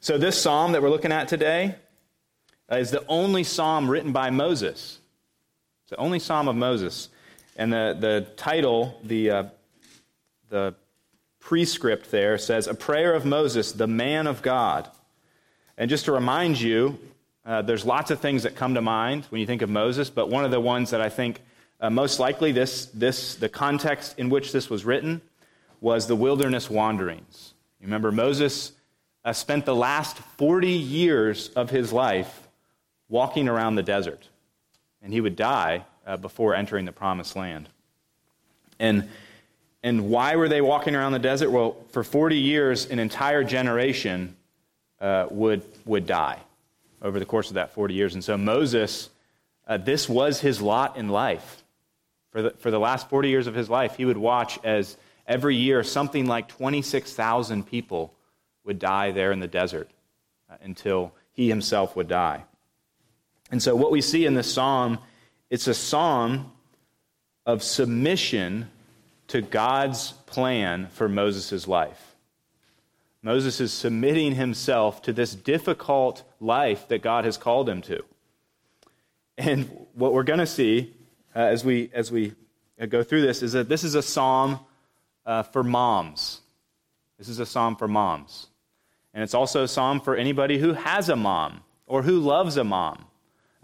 So, this psalm that we're looking at today uh, is the only psalm written by Moses. It's the only psalm of Moses. And the, the title, the, uh, the prescript there says, A Prayer of Moses, the Man of God. And just to remind you, uh, there's lots of things that come to mind when you think of Moses, but one of the ones that I think uh, most likely this, this, the context in which this was written was the wilderness wanderings. You remember, Moses uh, spent the last 40 years of his life walking around the desert, and he would die uh, before entering the promised land. And, and why were they walking around the desert? Well, for 40 years, an entire generation uh, would, would die over the course of that 40 years. And so Moses, uh, this was his lot in life. For the, for the last 40 years of his life, he would watch as every year something like 26,000 people would die there in the desert uh, until he himself would die. And so, what we see in this psalm, it's a psalm of submission to God's plan for Moses' life. Moses is submitting himself to this difficult life that God has called him to. And what we're going to see uh, as, we, as we go through this is that this is a psalm uh, for moms. This is a psalm for moms. And it's also a psalm for anybody who has a mom or who loves a mom.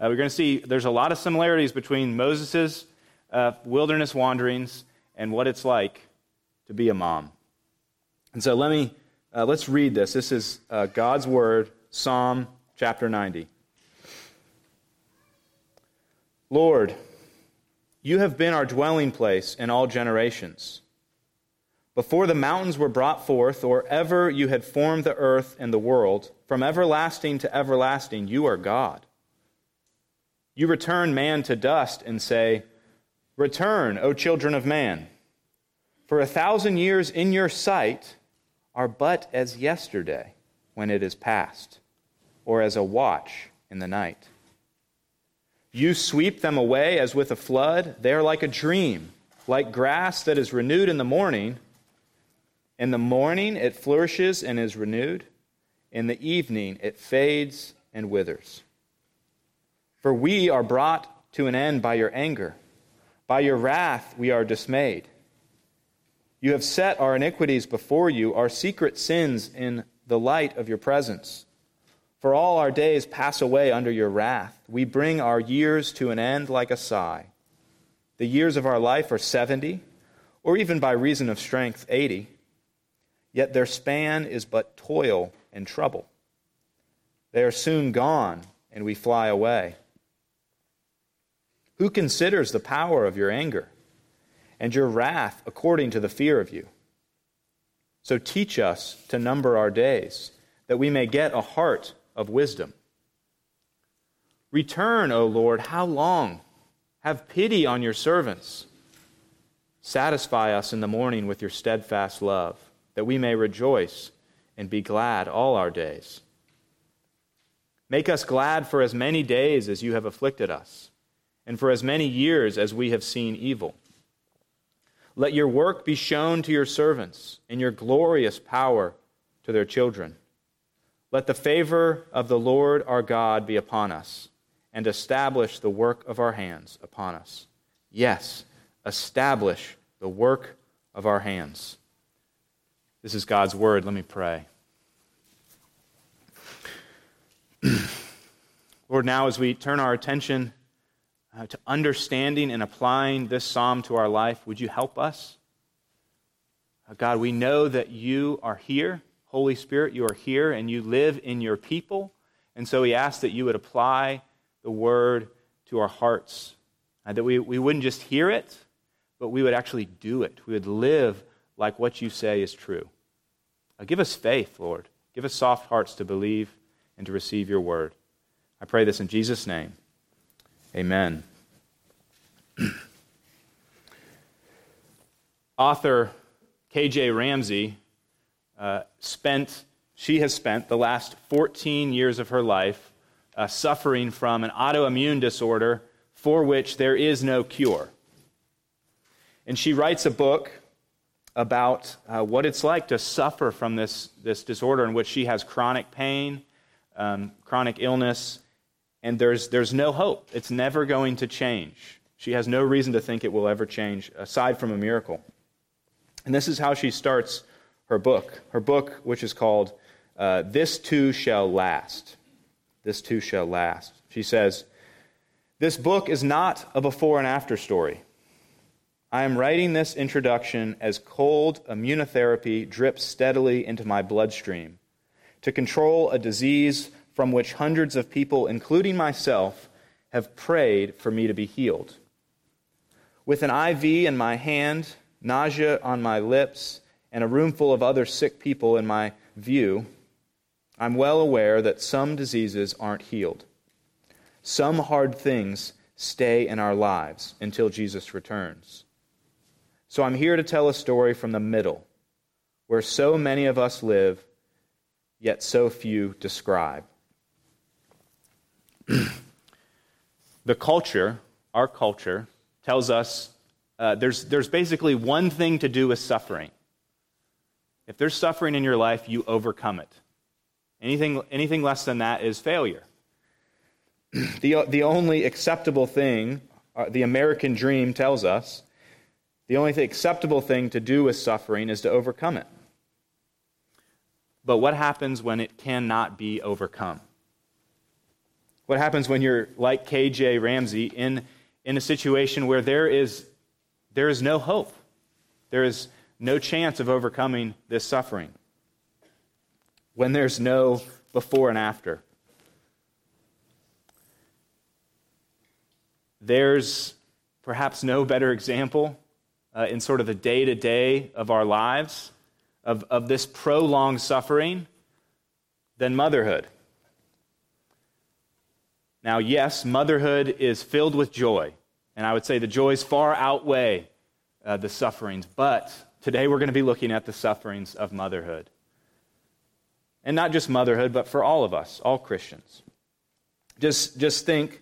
Uh, we're going to see there's a lot of similarities between Moses' uh, wilderness wanderings and what it's like to be a mom. And so let me uh, let's read this. This is uh, God's word, Psalm chapter 90. Lord, you have been our dwelling place in all generations. Before the mountains were brought forth, or ever you had formed the earth and the world, from everlasting to everlasting, you are God. You return man to dust and say, Return, O children of man. For a thousand years in your sight are but as yesterday when it is past, or as a watch in the night. You sweep them away as with a flood. They are like a dream, like grass that is renewed in the morning in the morning it flourishes and is renewed. In the evening it fades and withers. For we are brought to an end by your anger. By your wrath we are dismayed. You have set our iniquities before you, our secret sins in the light of your presence. For all our days pass away under your wrath. We bring our years to an end like a sigh. The years of our life are 70, or even by reason of strength, 80 yet their span is but toil and trouble. They are soon gone, and we fly away. Who considers the power of your anger and your wrath according to the fear of you? So teach us to number our days, that we may get a heart of wisdom. Return, O Lord, how long? Have pity on your servants. Satisfy us in the morning with your steadfast love that we may rejoice and be glad all our days. Make us glad for as many days as you have afflicted us, and for as many years as we have seen evil. Let your work be shown to your servants, and your glorious power to their children. Let the favor of the Lord our God be upon us, and establish the work of our hands upon us. Yes, establish the work of our hands. This is God's word. Let me pray. Lord, now as we turn our attention uh, to understanding and applying this psalm to our life, would you help us? Uh, God, we know that you are here. Holy Spirit, you are here and you live in your people. And so we ask that you would apply the word to our hearts, uh, that we, we wouldn't just hear it, but we would actually do it. We would live like what you say is true. Give us faith, Lord. Give us soft hearts to believe and to receive your word. I pray this in Jesus' name. Amen. Author K.J. Ramsey uh, spent, she has spent the last 14 years of her life uh, suffering from an autoimmune disorder for which there is no cure. And she writes a book about uh, what it's like to suffer from this, this disorder in which she has chronic pain, um, chronic illness, and there's, there's no hope. It's never going to change. She has no reason to think it will ever change, aside from a miracle. And this is how she starts her book. Her book, which is called uh, This Too Shall Last. This Too Shall Last. She says, This book is not a before and after story. I am writing this introduction as cold immunotherapy drips steadily into my bloodstream to control a disease from which hundreds of people, including myself, have prayed for me to be healed. With an IV in my hand, nausea on my lips, and a room full of other sick people in my view, I'm well aware that some diseases aren't healed. Some hard things stay in our lives until Jesus returns. So I'm here to tell a story from the middle, where so many of us live, yet so few describe. the culture, our culture, tells us uh, there's, there's basically one thing to do with suffering. If there's suffering in your life, you overcome it. Anything, anything less than that is failure. the, the only acceptable thing, uh, the American dream tells us, the only acceptable thing to do with suffering is to overcome it. But what happens when it cannot be overcome? What happens when you're like KJ Ramsey in, in a situation where there is, there is no hope? There is no chance of overcoming this suffering. When there's no before and after. There's perhaps no better example uh, in sort of the day to day of our lives of, of this prolonged suffering than motherhood. Now, yes, motherhood is filled with joy, and I would say the joys far outweigh uh, the sufferings, but today we're going to be looking at the sufferings of motherhood. And not just motherhood, but for all of us, all Christians. Just, just think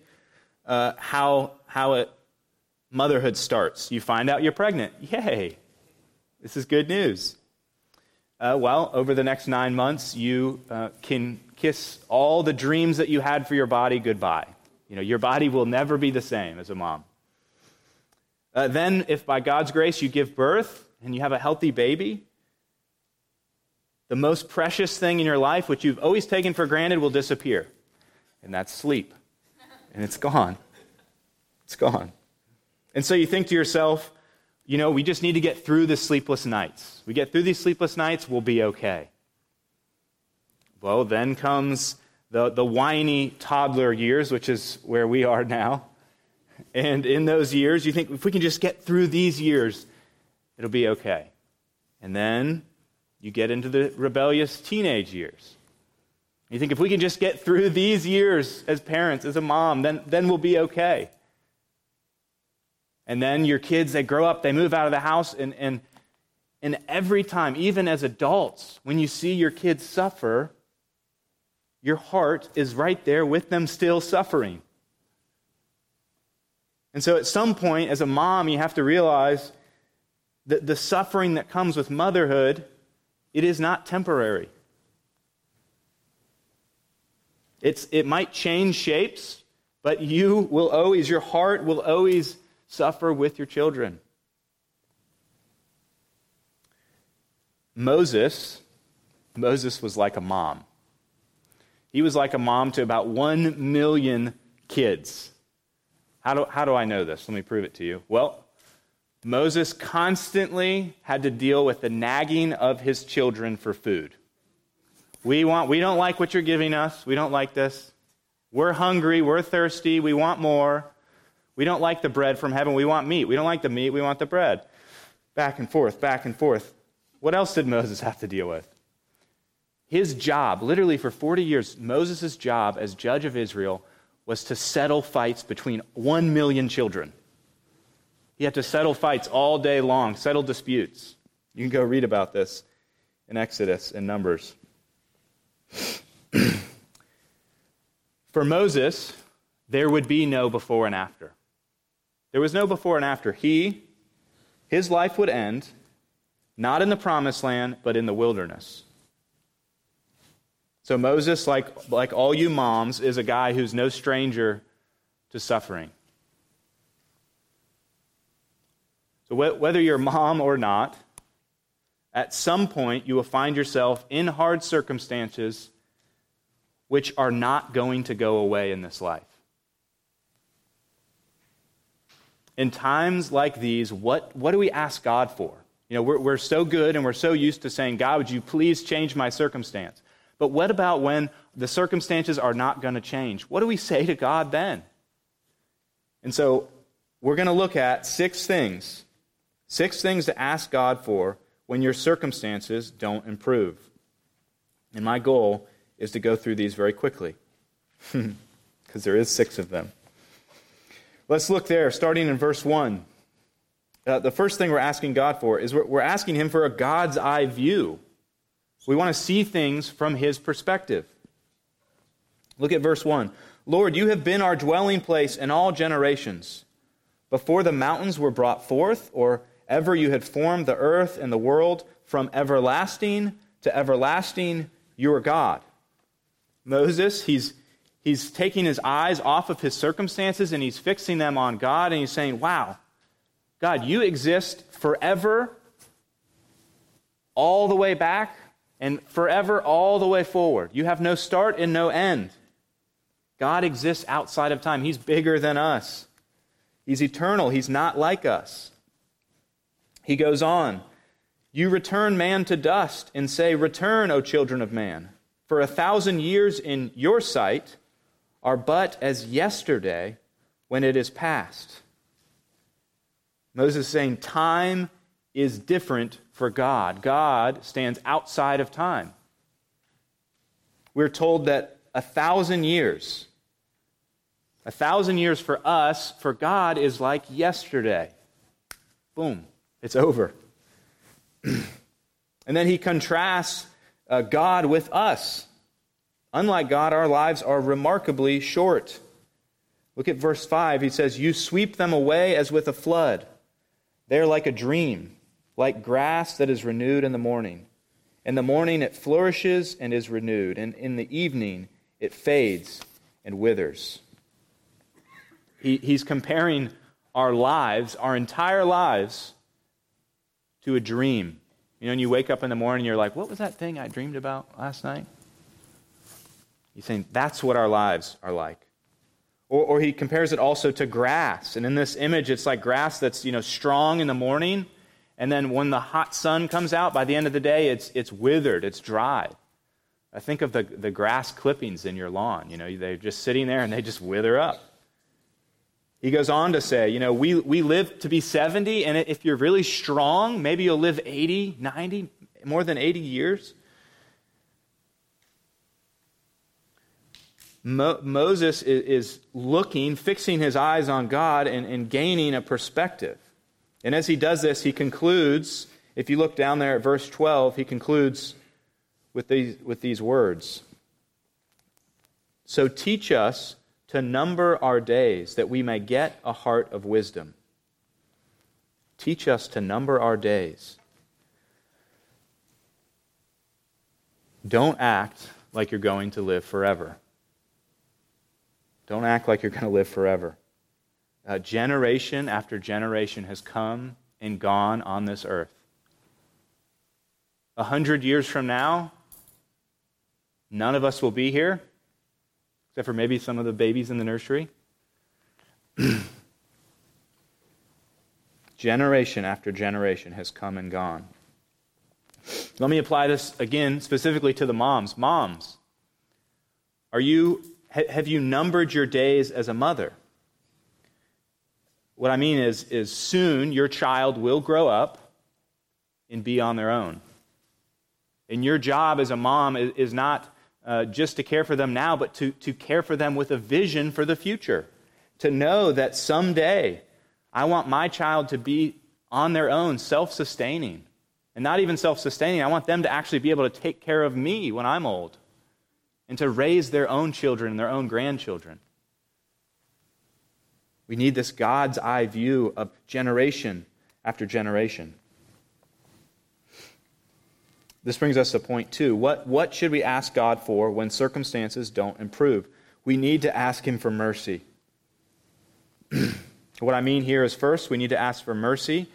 uh, how, how it motherhood starts. You find out you're pregnant. Yay! This is good news. Uh, well, over the next nine months, you uh, can kiss all the dreams that you had for your body goodbye. You know, your body will never be the same as a mom. Uh, then, if by God's grace you give birth and you have a healthy baby, the most precious thing in your life, which you've always taken for granted, will disappear. And that's sleep. And it's gone. It's gone. And so you think to yourself, you know, we just need to get through the sleepless nights. We get through these sleepless nights, we'll be okay. Well, then comes the, the whiny toddler years, which is where we are now. And in those years, you think if we can just get through these years, it'll be okay. And then you get into the rebellious teenage years. You think if we can just get through these years as parents, as a mom, then, then we'll be okay. And then your kids, they grow up, they move out of the house, and, and, and every time, even as adults, when you see your kids suffer, your heart is right there with them still suffering. And so at some point, as a mom, you have to realize that the suffering that comes with motherhood, it is not temporary. It's, it might change shapes, but you will always, your heart will always suffer with your children. Moses, Moses was like a mom. He was like a mom to about one million kids. How do, how do I know this? Let me prove it to you. Well, Moses constantly had to deal with the nagging of his children for food. We, want, we don't like what you're giving us. We don't like this. We're hungry. We're thirsty. We want more. We don't like the bread from heaven. We want meat. We don't like the meat. We want the bread. Back and forth, back and forth. What else did Moses have to deal with? His job, literally for 40 years, Moses' job as judge of Israel was to settle fights between one million children. He had to settle fights all day long, settle disputes. You can go read about this in Exodus and Numbers. for Moses, there would be no before and after. There was no before and after. He, his life would end, not in the promised land, but in the wilderness. So Moses, like, like all you moms, is a guy who's no stranger to suffering. So wh- whether you're mom or not, at some point you will find yourself in hard circumstances which are not going to go away in this life. In times like these, what, what do we ask God for? You know, we're, we're so good and we're so used to saying, God, would you please change my circumstance? But what about when the circumstances are not going to change? What do we say to God then? And so we're going to look at six things. Six things to ask God for when your circumstances don't improve. And my goal is to go through these very quickly, because there is six of them. Let's look there, starting in verse 1. Uh, the first thing we're asking God for is we're, we're asking Him for a God's eye view. We want to see things from His perspective. Look at verse 1. Lord, you have been our dwelling place in all generations. Before the mountains were brought forth, or ever you had formed the earth and the world, from everlasting to everlasting, you are God. Moses, he's, he's taking his eyes off of his circumstances and he's fixing them on God, and he's saying, Wow, God, you exist forever, all the way back, and forever, all the way forward. You have no start and no end. God exists outside of time. He's bigger than us. He's eternal. He's not like us. He goes on You return man to dust and say, Return, O children of man. For a thousand years in your sight are but as yesterday when it is past. Moses is saying time is different for God. God stands outside of time. We're told that a thousand years, a thousand years for us, for God, is like yesterday. Boom, it's over. and then he contrasts uh, God with us. Unlike God, our lives are remarkably short. Look at verse 5. He says, You sweep them away as with a flood. They are like a dream, like grass that is renewed in the morning. In the morning it flourishes and is renewed, and in the evening it fades and withers. He, he's comparing our lives, our entire lives, to a dream. You know, when you wake up in the morning, you're like, what was that thing I dreamed about last night? He's saying that's what our lives are like. Or, or he compares it also to grass. And in this image, it's like grass that's, you know, strong in the morning. And then when the hot sun comes out, by the end of the day, it's, it's withered, it's dry. I think of the, the grass clippings in your lawn. You know, they're just sitting there and they just wither up. He goes on to say, you know, we, we live to be 70, and if you're really strong, maybe you'll live 80, 90, more than 80 years. Mo- Moses is, is, looking, fixing his eyes on God, and, and gaining a perspective. And as he does this, he concludes, if you look down there at verse 12, he concludes with these, with these words So teach us to number our days that we may get a heart of wisdom. Teach us to number our days. Don't act like you're going to live forever. Don't act like you're going to live forever. Uh, generation after generation has come and gone on this earth. A hundred years from now, none of us will be here, except for maybe some of the babies in the nursery. generation after generation has come and gone. Let me apply this again specifically to the moms. Moms, are you have you numbered your days as a mother? What I mean is, is soon your child will grow up and be on their own. And your job as a mom is, not uh, just to care for them now, but to, to care for them with a vision for the future. To know that someday I want my child to be on their own, self sustaining. And not even self sustaining, I want them to actually be able to take care of me when I'm old and to raise their own children and their own grandchildren. We need this God's eye view of generation after generation. This brings us to point two. What, what should we ask God for when circumstances don't improve? We need to ask Him for mercy. what I mean here is first, we need to ask for mercy.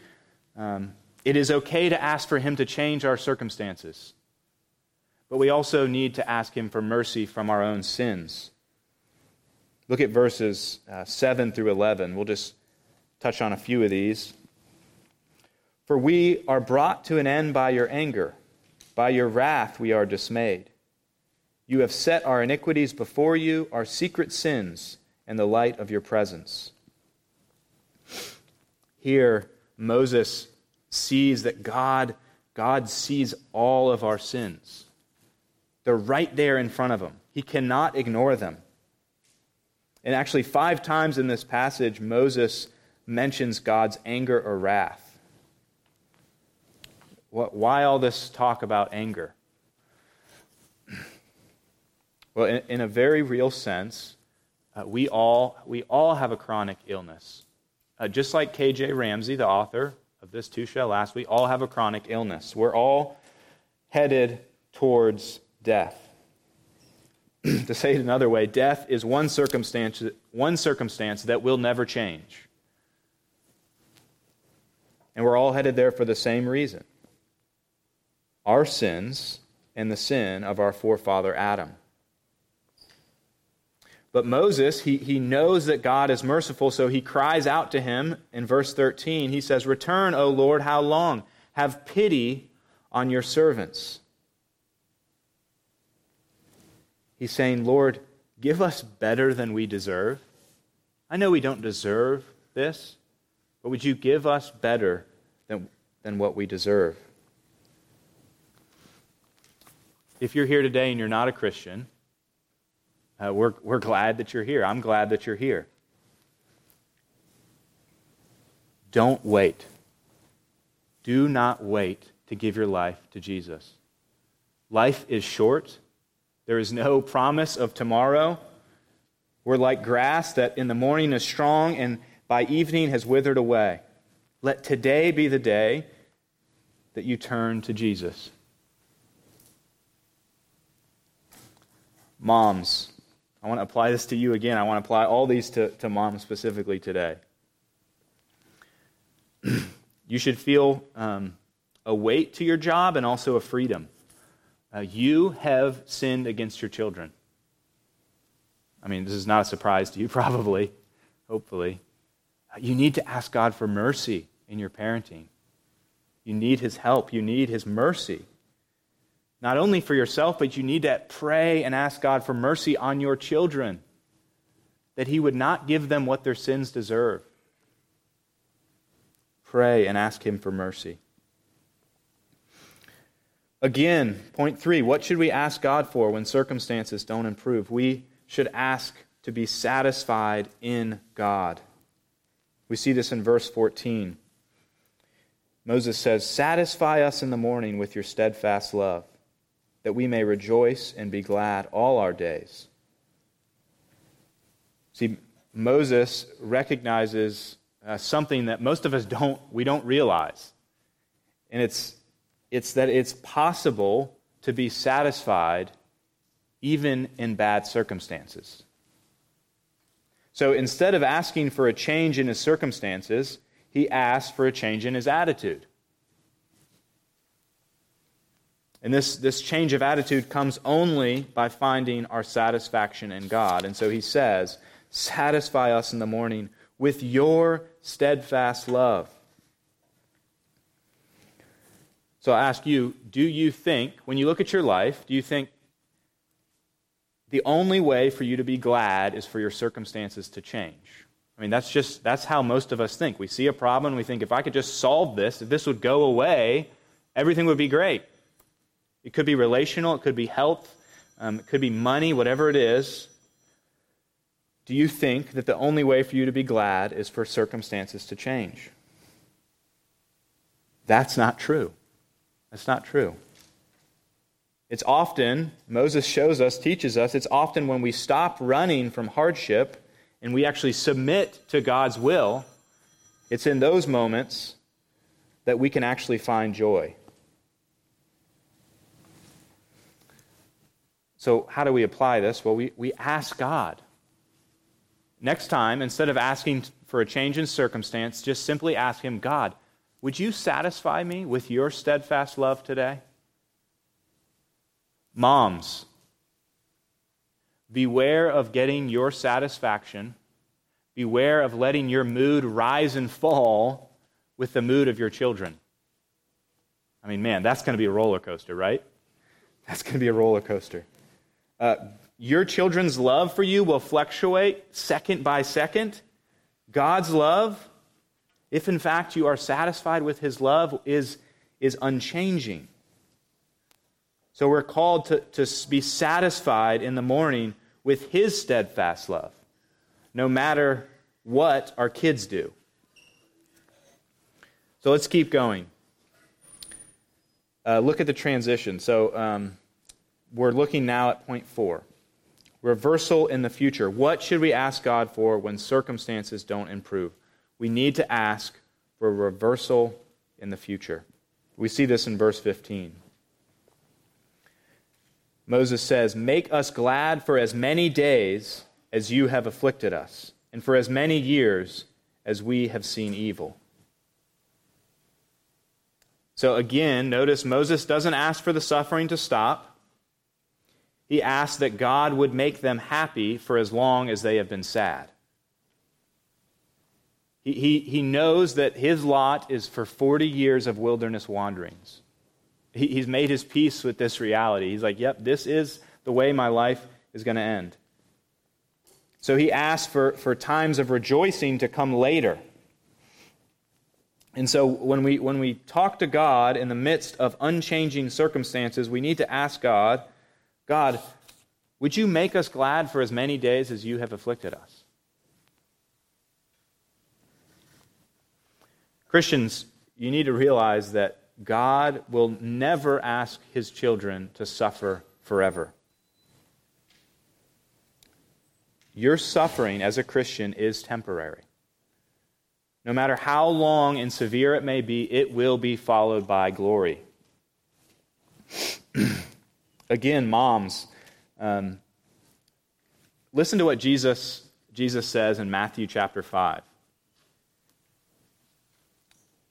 Um, it is okay to ask for Him to change our circumstances, but we also need to ask Him for mercy from our own sins. Look at verses uh, 7 through 11. We'll just touch on a few of these. For we are brought to an end by your anger. By your wrath we are dismayed. You have set our iniquities before you, our secret sins, in the light of your presence. Here, Moses sees that God, God sees all of our sins. They're right there in front of him. He cannot ignore them. And actually, five times in this passage, Moses mentions God's anger or wrath. What, why all this talk about anger? Well, in, in a very real sense, uh, we, all, we all have a chronic illness. Uh, just like K.J. Ramsey, the author of this too shall last, we all have a chronic illness. We're all headed towards death. to say it another way, death is one circumstance, one circumstance that will never change. And we're all headed there for the same reason our sins and the sin of our forefather Adam. But Moses, he, he knows that God is merciful, so he cries out to him in verse 13. He says, Return, O Lord, how long? Have pity on your servants. He's saying, Lord, give us better than we deserve. I know we don't deserve this, but would you give us better than, than what we deserve? If you're here today and you're not a Christian, uh, we're, we're glad that you're here. I'm glad that you're here. Don't wait. Do not wait to give your life to Jesus. Life is short. There is no promise of tomorrow. We're like grass that in the morning is strong and by evening has withered away. Let today be the day that you turn to Jesus. Moms, I want to apply this to you again. I want to apply all these to, to moms specifically today. you should feel um, a weight to your job and also a freedom. Uh, you have sinned against your children. I mean, this is not a surprise to you, probably, hopefully. You need to ask God for mercy in your parenting. You need His help, you need His mercy. Not only for yourself, but you need to pray and ask God for mercy on your children, that He would not give them what their sins deserve. Pray and ask Him for mercy. Again, point three what should we ask God for when circumstances don't improve? We should ask to be satisfied in God. We see this in verse 14. Moses says, Satisfy us in the morning with your steadfast love that we may rejoice and be glad all our days. See, Moses recognizes uh, something that most of us don't, we don't realize. And it's, it's that it's possible to be satisfied even in bad circumstances. So instead of asking for a change in his circumstances, he asked for a change in his attitude. And this, this change of attitude comes only by finding our satisfaction in God. And so he says, Satisfy us in the morning with your steadfast love. So I ask you, do you think, when you look at your life, do you think the only way for you to be glad is for your circumstances to change? I mean, that's just, that's how most of us think. We see a problem, we think, if I could just solve this, if this would go away, everything would be great. It could be relational, it could be health, um, it could be money, whatever it is. Do you think that the only way for you to be glad is for circumstances to change? That's not true. That's not true. It's often, Moses shows us, teaches us, it's often when we stop running from hardship and we actually submit to God's will, it's in those moments that we can actually find joy. So, how do we apply this? Well, we, we ask God. Next time, instead of asking for a change in circumstance, just simply ask Him, God, would you satisfy me with your steadfast love today? Moms, beware of getting your satisfaction. Beware of letting your mood rise and fall with the mood of your children. I mean, man, that's going to be a roller coaster, right? That's going to be a roller coaster. Uh, your children's love for you will fluctuate second by second. God's love, if in fact you are satisfied with his love, is, is unchanging. So we're called to, to be satisfied in the morning with his steadfast love, no matter what our kids do. So let's keep going. Uh, look at the transition. So um, we're looking now at point four reversal in the future. What should we ask God for when circumstances don't improve? We need to ask for a reversal in the future. We see this in verse 15. Moses says, Make us glad for as many days as you have afflicted us, and for as many years as we have seen evil. So again, notice Moses doesn't ask for the suffering to stop. He asks that God would make them happy for as long as they have been sad. He, he, knows that his lot is for 40 years of wilderness wanderings. He, he's made his peace with this reality. He's like, yep, this is the way my life is going to end. So he asks for, for times of rejoicing to come later. And so when we, when we talk to God in the midst of unchanging circumstances, we need to ask God, God, would you make us glad for as many days as you have afflicted us? Christians, you need to realize that God will never ask his children to suffer forever. Your suffering as a Christian is temporary. No matter how long and severe it may be, it will be followed by glory. Again, moms, um, listen to what Jesus, Jesus says in Matthew chapter 5.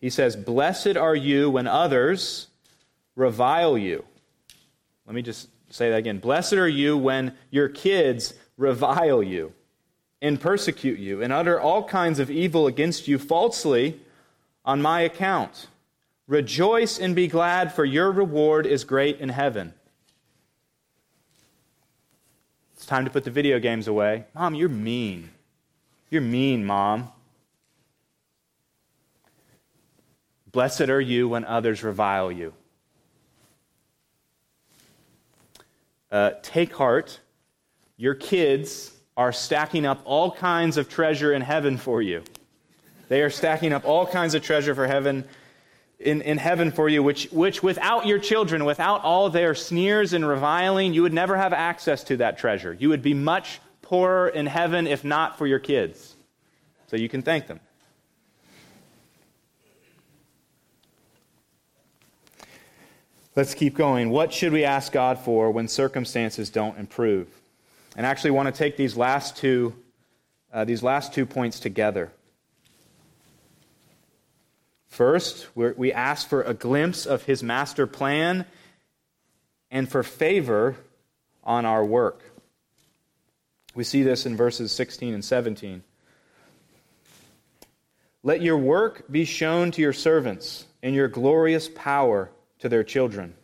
He says, Blessed are you when others revile you. Let me just say that again. Blessed are you when your kids revile you and persecute you and utter all kinds of evil against you falsely on my account. Rejoice and be glad, for your reward is great in heaven. It's time to put the video games away. Mom, you're mean. You're mean, Mom. Blessed are you when others revile you. Uh, take heart. Your kids are stacking up all kinds of treasure in heaven for you. They are stacking up all kinds of treasure for heaven in, in heaven for you, which, which without your children, without all their sneers and reviling, you would never have access to that treasure. You would be much poorer in heaven if not for your kids. So you can thank them. Let's keep going. What should we ask God for when circumstances don't improve? and actually want to take these last two, uh, these last two points together. First, we ask for a glimpse of his master plan and for favor on our work. We see this in verses 16 and 17. Let your work be shown to your servants, and your glorious power to their children.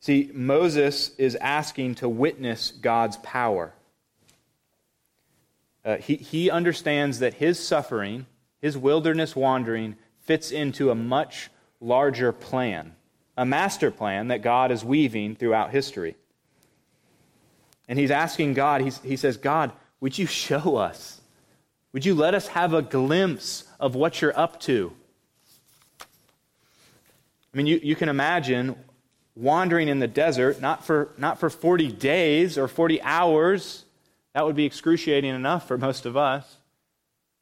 See, Moses is asking to witness God's power. Uh, he, he understands that his suffering, his wilderness wandering, fits into a much larger plan, a master plan that God is weaving throughout history. And he's asking God, he's, he says, God, would you show us? Would you let us have a glimpse of what you're up to? I mean, you, you can imagine wandering in the desert, not for, not for 40 days or 40 hours. That would be excruciating enough for most of us.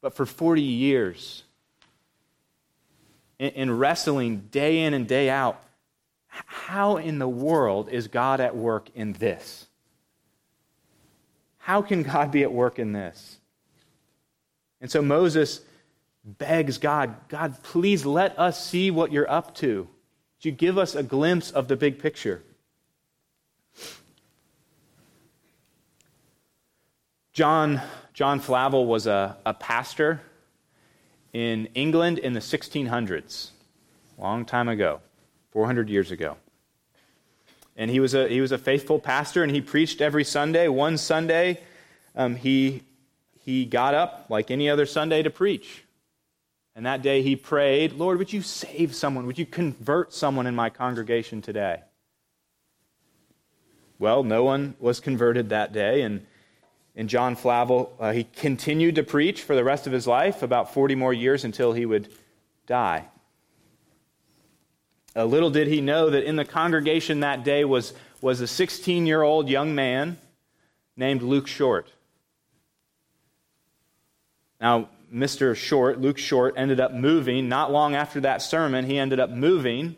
But for 40 years, in, in wrestling day in and day out, how in the world is God at work in this? How can God be at work in this? And so Moses begs God, God, please let us see what you're up to. You give us a glimpse of the big picture? John, John Flavel was a, a pastor in England in the 1600s, long time ago, 400 years ago. And he was a, he was a faithful pastor, and he preached every Sunday. One Sunday, um, he, he got up like any other Sunday to preach. And that day he prayed, Lord, would you save someone? Would you convert someone in my congregation today? Well, no one was converted that day, and and John Flavel, uh, he continued to preach for the rest of his life, about 40 more years until he would die. Uh, little did he know that in the congregation that day was, was a 16 year old young man named Luke Short. Now, Mr. Short, Luke Short, ended up moving, not long after that sermon, he ended up moving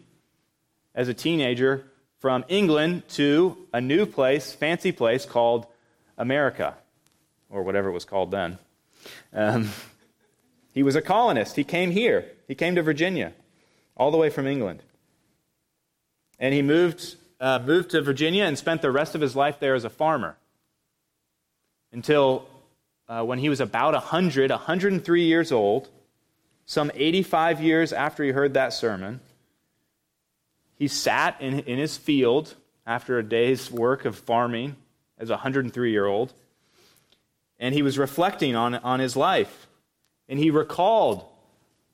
as a teenager from England to a new place, fancy place called America or whatever it was called then. Um, he was a colonist. He came here. He came to Virginia, all the way from England. And he moved, uh, moved to Virginia and spent the rest of his life there as a farmer until uh, when he was about 100, 103 years old, some 85 years after he heard that sermon. He sat in, in his field after a day's work of farming as a 103 year old and he was reflecting on, on his life. And he recalled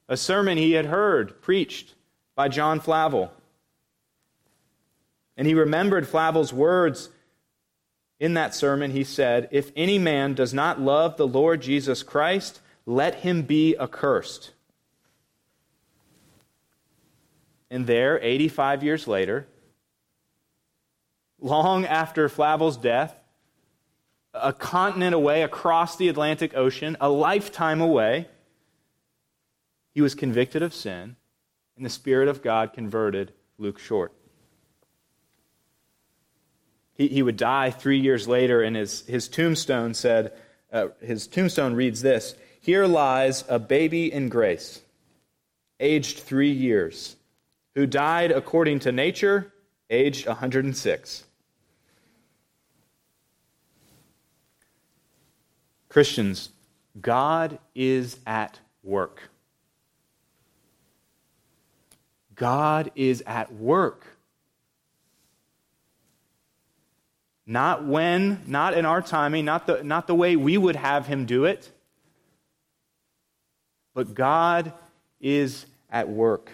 a sermon he had heard preached by John Flavel. And he remembered Flavel's words in that sermon. He said, If any man does not love the Lord Jesus Christ, let him be accursed. And there, 85 years later, long after Flavel's death, a continent away, across the Atlantic Ocean, a lifetime away. He was convicted of sin, and the Spirit of God converted Luke Short. He, he would die three years later, and his, his tombstone said, uh, his tombstone reads this Here lies a baby in grace, aged three years, who died according to nature, aged 106. Christians, God is at work. God is at work. Not when, not in our timing, not the, not the way we would have him do it, but God is at work.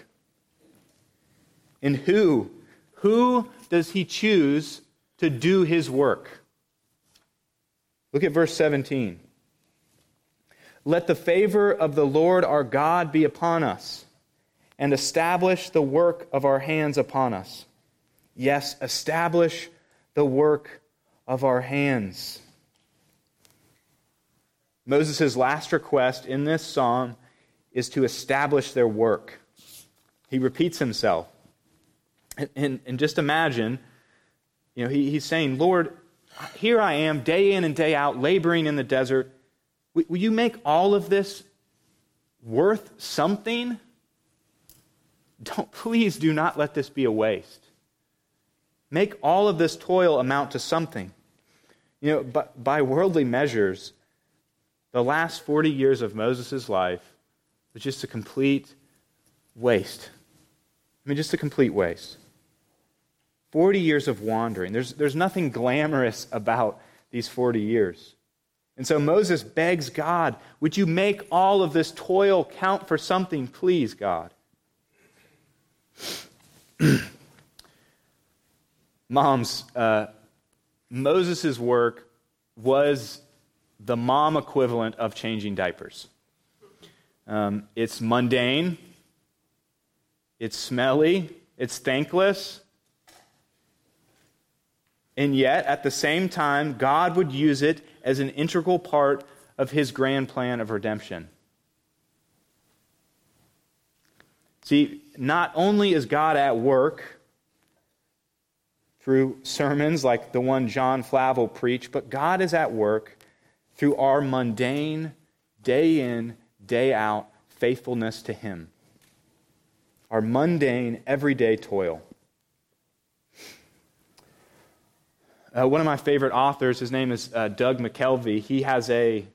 And who? Who does he choose to do his work? Look at verse 17. Let the favor of the Lord our God be upon us, and establish the work of our hands upon us. Yes, establish the work of our hands. Moses' last request in this psalm is to establish their work. He repeats himself. And, and, and just imagine, you know, he, he's saying, Lord, here I am, day in and day out, laboring in the desert Will you make all of this worth something? Don't, please do not let this be a waste. Make all of this toil amount to something. You know, but by worldly measures, the last 40 years of Moses' life was just a complete waste. I mean, just a complete waste. 40 years of wandering. There's, there's nothing glamorous about these 40 years. And so Moses begs God, Would you make all of this toil count for something, please, God? Moms, uh, Moses' work was the mom equivalent of changing diapers. Um, it's mundane, it's smelly, it's thankless. And yet, at the same time, God would use it as an integral part of his grand plan of redemption. See, not only is God at work through sermons like the one John Flavel preached, but God is at work through our mundane, day in, day out faithfulness to Him. Our mundane, everyday toil. Uh, one of my favorite authors, his name is uh, Doug McKelvey. He has a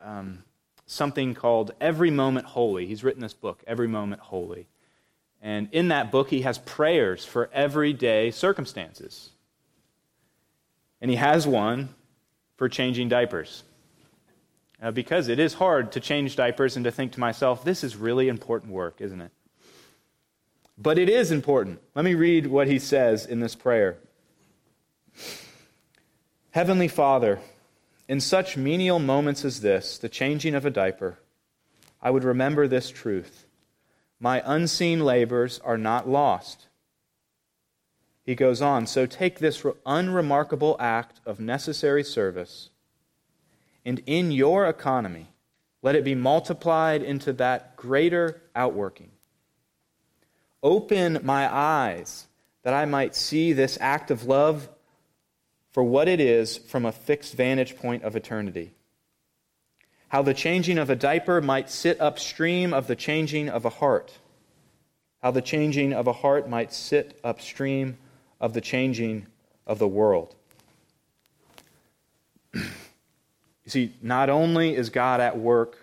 um, something called Every Moment Holy. He's written this book, Every Moment Holy. And in that book, he has prayers for everyday circumstances. And he has one for changing diapers. Uh, because it is hard to change diapers and to think to myself, this is really important work, isn't it? But it is important. Let me read what he says in this prayer Heavenly Father, in such menial moments as this, the changing of a diaper, I would remember this truth My unseen labors are not lost. He goes on, so take this unremarkable act of necessary service, and in your economy, let it be multiplied into that greater outworking. Open my eyes that I might see this act of love for what it is from a fixed vantage point of eternity. How the changing of a diaper might sit upstream of the changing of a heart. How the changing of a heart might sit upstream of the changing of the world. you see, not only is God at work,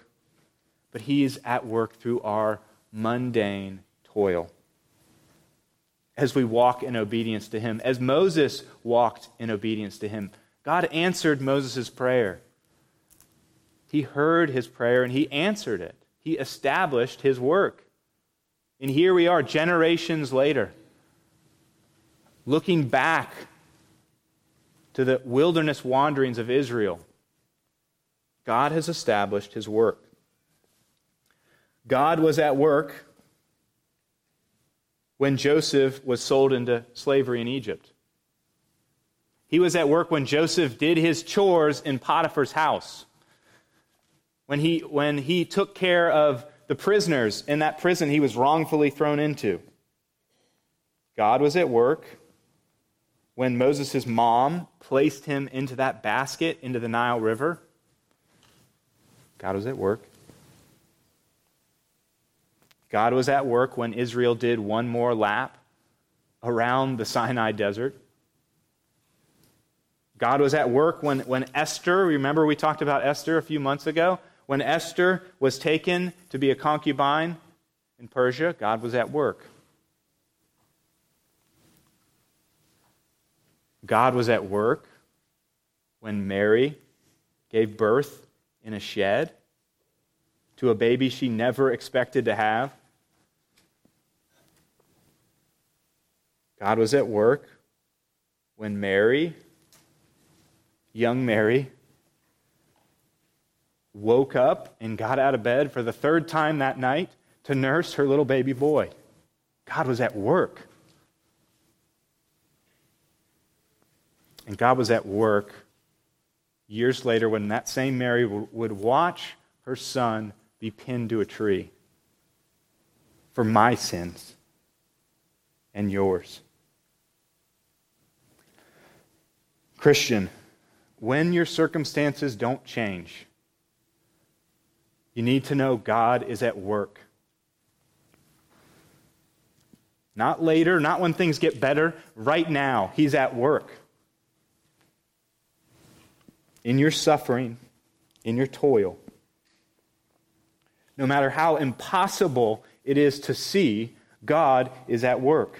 but He is at work through our mundane toil as we walk in obedience to him. As Moses walked in obedience to him, God answered Moses' prayer. He heard his prayer and he answered it. He established his work. And here we are, generations later, looking back to the wilderness wanderings of Israel. God has established his work. God was at work when Joseph was sold into slavery in Egypt. He was at work when Joseph did his chores in Potiphar's house. When he, when he took care of the prisoners in that prison he was wrongfully thrown into. God was at work when Moses' mom placed him into that basket into the Nile River. God was at work. God was at work when Israel did one more lap around the Sinai desert. God was at work when, when Esther, remember we talked about Esther a few months ago? When Esther was taken to be a concubine in Persia, God was at work. God was at work when Mary gave birth in a shed to a baby she never expected to have. God was at work when Mary, young Mary, woke up and got out of bed for the third time that night to nurse her little baby boy. God was at work. And God was at work years later when that same Mary would watch her son be pinned to a tree for my sins and yours. Christian, when your circumstances don't change, you need to know God is at work. Not later, not when things get better. Right now, He's at work. In your suffering, in your toil. No matter how impossible it is to see, God is at work.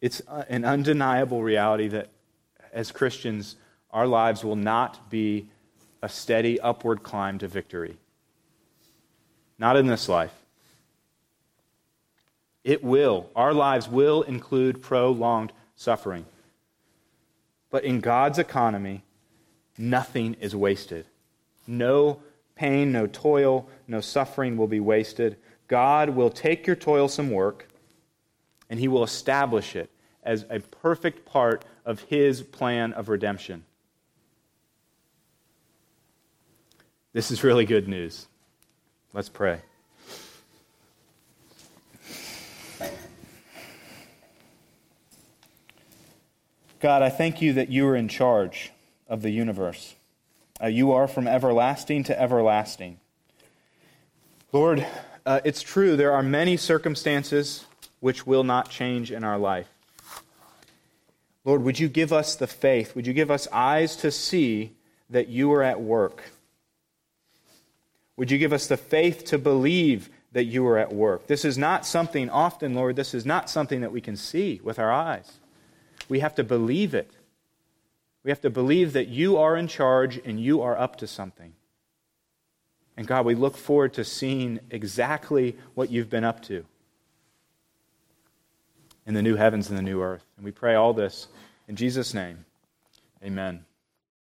It's an undeniable reality that as Christians, our lives will not be a steady upward climb to victory. Not in this life. It will. Our lives will include prolonged suffering. But in God's economy, nothing is wasted. No pain, no toil, no suffering will be wasted. God will take your toilsome work and he will establish it as a perfect part of his plan of redemption. This is really good news. Let's pray. God, I thank you that you are in charge of the universe. Uh, you are from everlasting to everlasting. Lord, uh, it's true, there are many circumstances which will not change in our life. Lord, would you give us the faith? Would you give us eyes to see that you are at work? Would you give us the faith to believe that you are at work? This is not something, often, Lord, this is not something that we can see with our eyes. We have to believe it. We have to believe that you are in charge and you are up to something. And God, we look forward to seeing exactly what you've been up to in the new heavens and the new earth. And we pray all this in Jesus' name. Amen.